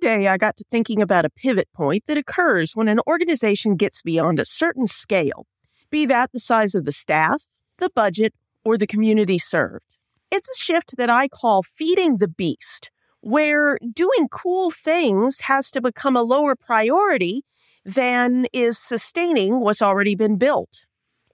day, I got to thinking about a pivot point that occurs when an organization gets beyond a certain scale, be that the size of the staff, the budget, or the community served. It's a shift that I call feeding the beast, where doing cool things has to become a lower priority than is sustaining what's already been built.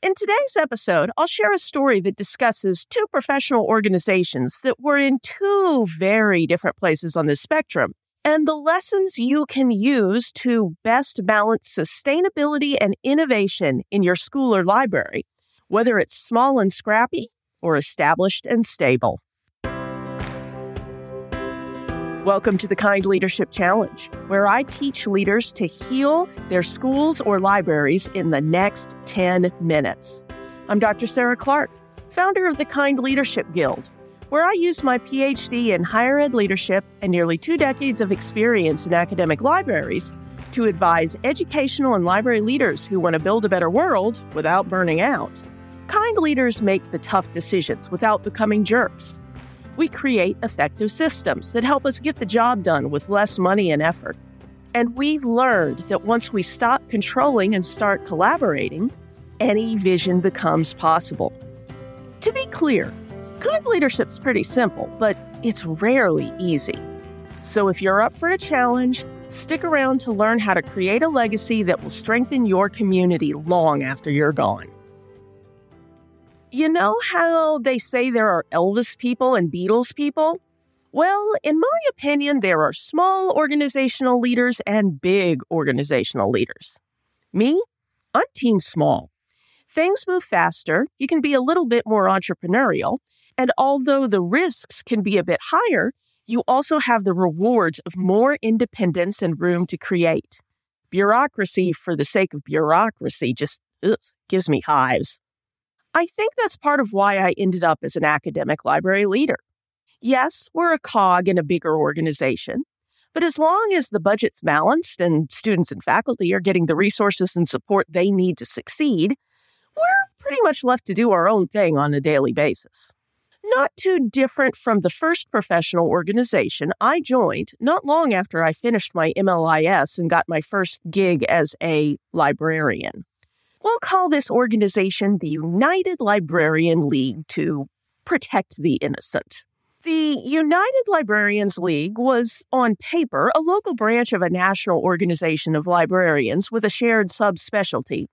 In today's episode, I'll share a story that discusses two professional organizations that were in two very different places on the spectrum and the lessons you can use to best balance sustainability and innovation in your school or library, whether it's small and scrappy or established and stable. Welcome to the Kind Leadership Challenge, where I teach leaders to heal their schools or libraries in the next 10 minutes. I'm Dr. Sarah Clark, founder of the Kind Leadership Guild, where I use my PhD in higher ed leadership and nearly two decades of experience in academic libraries to advise educational and library leaders who want to build a better world without burning out. Kind leaders make the tough decisions without becoming jerks we create effective systems that help us get the job done with less money and effort. And we've learned that once we stop controlling and start collaborating, any vision becomes possible. To be clear, good leadership's pretty simple, but it's rarely easy. So if you're up for a challenge, stick around to learn how to create a legacy that will strengthen your community long after you're gone. You know how they say there are Elvis people and Beatles people? Well, in my opinion, there are small organizational leaders and big organizational leaders. Me? I'm team small. Things move faster, you can be a little bit more entrepreneurial, and although the risks can be a bit higher, you also have the rewards of more independence and room to create. Bureaucracy for the sake of bureaucracy just ugh, gives me hives. I think that's part of why I ended up as an academic library leader. Yes, we're a cog in a bigger organization, but as long as the budget's balanced and students and faculty are getting the resources and support they need to succeed, we're pretty much left to do our own thing on a daily basis. Not too different from the first professional organization I joined not long after I finished my MLIS and got my first gig as a librarian. We'll call this organization the United Librarian League to protect the innocent. The United Librarians League was, on paper, a local branch of a national organization of librarians with a shared subspecialty,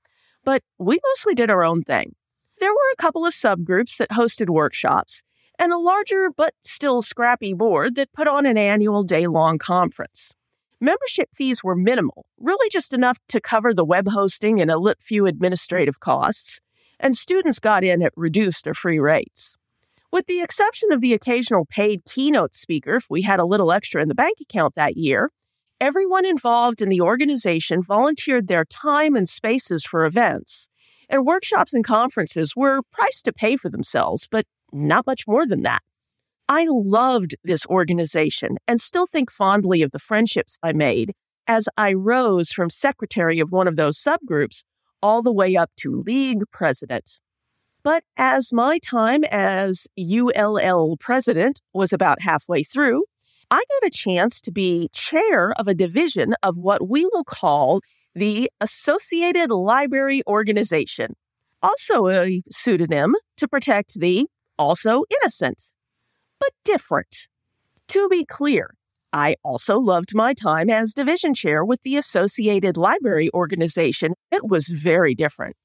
but we mostly did our own thing. There were a couple of subgroups that hosted workshops, and a larger but still scrappy board that put on an annual day long conference. Membership fees were minimal, really just enough to cover the web hosting and a lit few administrative costs, and students got in at reduced or free rates. With the exception of the occasional paid keynote speaker if we had a little extra in the bank account that year, everyone involved in the organization volunteered their time and spaces for events, and workshops and conferences were priced to pay for themselves, but not much more than that. I loved this organization and still think fondly of the friendships I made as I rose from secretary of one of those subgroups all the way up to league president. But as my time as ULL president was about halfway through, I got a chance to be chair of a division of what we will call the Associated Library Organization, also a pseudonym to protect the also innocent but different. To be clear, I also loved my time as division chair with the Associated Library Organization. It was very different.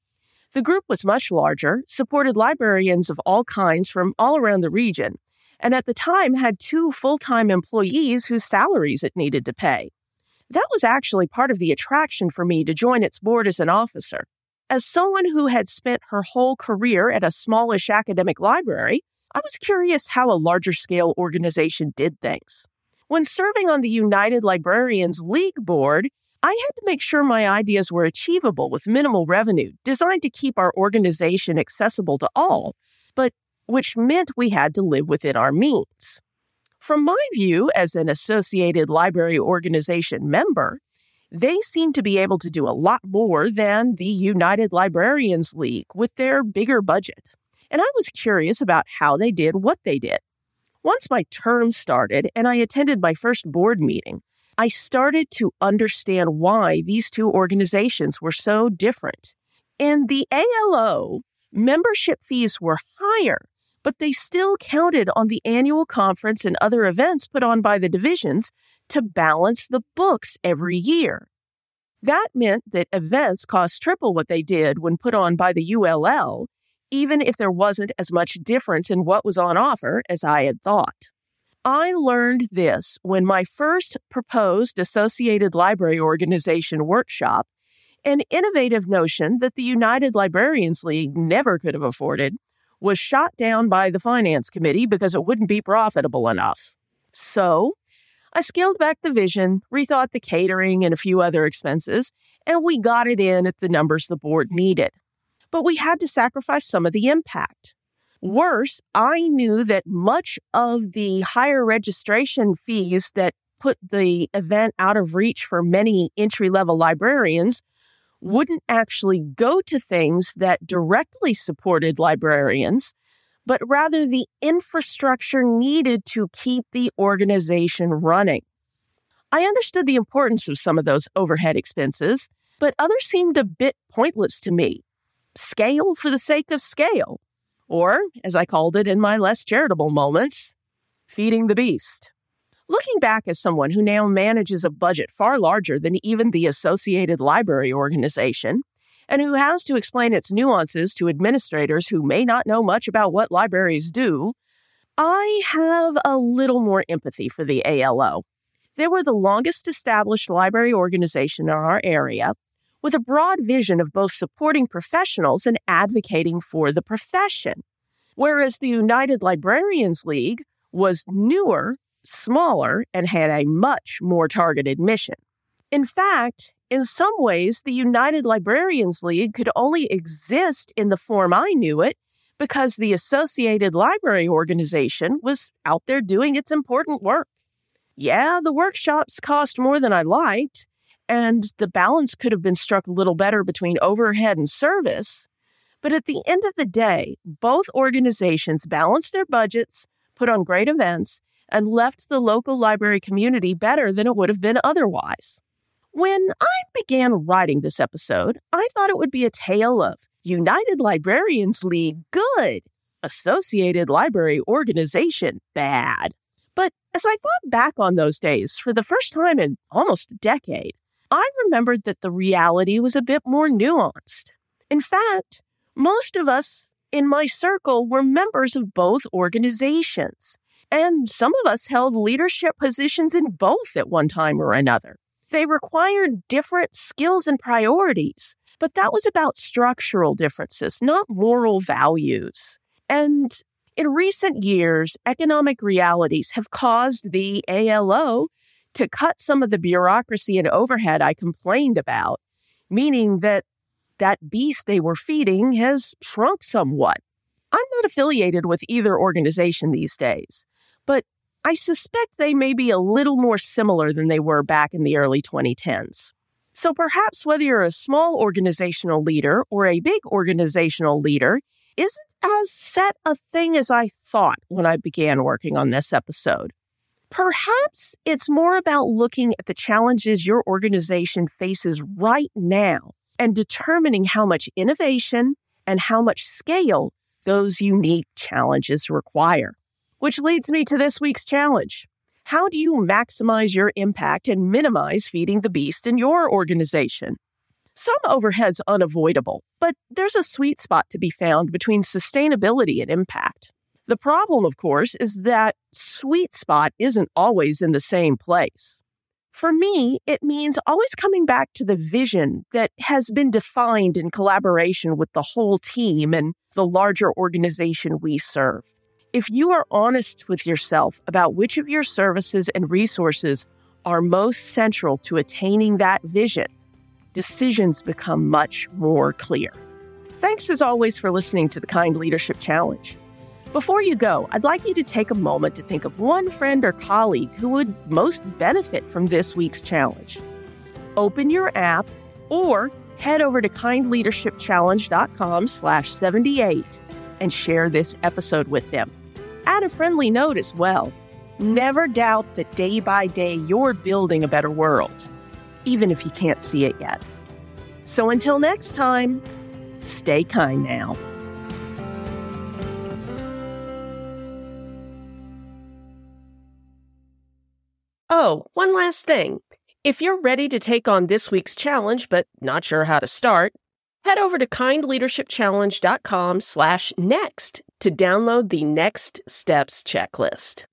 The group was much larger, supported librarians of all kinds from all around the region, and at the time had two full time employees whose salaries it needed to pay. That was actually part of the attraction for me to join its board as an officer. As someone who had spent her whole career at a smallish academic library, I was curious how a larger scale organization did things. When serving on the United Librarians League board, I had to make sure my ideas were achievable with minimal revenue, designed to keep our organization accessible to all, but which meant we had to live within our means. From my view as an Associated Library Organization member, they seem to be able to do a lot more than the United Librarians League with their bigger budget and I was curious about how they did what they did. Once my term started and I attended my first board meeting, I started to understand why these two organizations were so different. In the ALO, membership fees were higher, but they still counted on the annual conference and other events put on by the divisions to balance the books every year. That meant that events cost triple what they did when put on by the ULL, even if there wasn't as much difference in what was on offer as I had thought. I learned this when my first proposed Associated Library Organization workshop, an innovative notion that the United Librarians League never could have afforded, was shot down by the Finance Committee because it wouldn't be profitable enough. So, I scaled back the vision, rethought the catering and a few other expenses, and we got it in at the numbers the board needed. But we had to sacrifice some of the impact. Worse, I knew that much of the higher registration fees that put the event out of reach for many entry level librarians wouldn't actually go to things that directly supported librarians, but rather the infrastructure needed to keep the organization running. I understood the importance of some of those overhead expenses, but others seemed a bit pointless to me. Scale for the sake of scale or, as I called it in my less charitable moments, feeding the beast. Looking back as someone who now manages a budget far larger than even the Associated Library Organization, and who has to explain its nuances to administrators who may not know much about what libraries do, I have a little more empathy for the ALO. They were the longest established library organization in our area, with a broad vision of both supporting professionals and advocating for the profession. Whereas the United Librarians League was newer, smaller, and had a much more targeted mission. In fact, in some ways, the United Librarians League could only exist in the form I knew it because the Associated Library Organization was out there doing its important work. Yeah, the workshops cost more than I liked, and the balance could have been struck a little better between overhead and service. But at the end of the day, both organizations balanced their budgets, put on great events, and left the local library community better than it would have been otherwise. When I began writing this episode, I thought it would be a tale of United Librarians League good, Associated Library Organization bad. But as I thought back on those days for the first time in almost a decade, I remembered that the reality was a bit more nuanced. In fact, most of us in my circle were members of both organizations, and some of us held leadership positions in both at one time or another. They required different skills and priorities, but that was about structural differences, not moral values. And in recent years, economic realities have caused the ALO to cut some of the bureaucracy and overhead I complained about, meaning that that beast they were feeding has shrunk somewhat. I'm not affiliated with either organization these days, but I suspect they may be a little more similar than they were back in the early 2010s. So perhaps whether you're a small organizational leader or a big organizational leader isn't as set a thing as I thought when I began working on this episode. Perhaps it's more about looking at the challenges your organization faces right now and determining how much innovation and how much scale those unique challenges require. Which leads me to this week's challenge. How do you maximize your impact and minimize feeding the beast in your organization? Some overhead's unavoidable, but there's a sweet spot to be found between sustainability and impact. The problem, of course, is that sweet spot isn't always in the same place. For me, it means always coming back to the vision that has been defined in collaboration with the whole team and the larger organization we serve. If you are honest with yourself about which of your services and resources are most central to attaining that vision, decisions become much more clear. Thanks as always for listening to the Kind Leadership Challenge. Before you go, I'd like you to take a moment to think of one friend or colleague who would most benefit from this week's challenge. Open your app or head over to kindleadershipchallenge.com slash 78 and share this episode with them. Add a friendly note as well. Never doubt that day by day you're building a better world, even if you can't see it yet. So until next time, stay kind now. Oh, one last thing. If you're ready to take on this week's challenge but not sure how to start, head over to kindleadershipchallenge.com slash next to download the next steps checklist.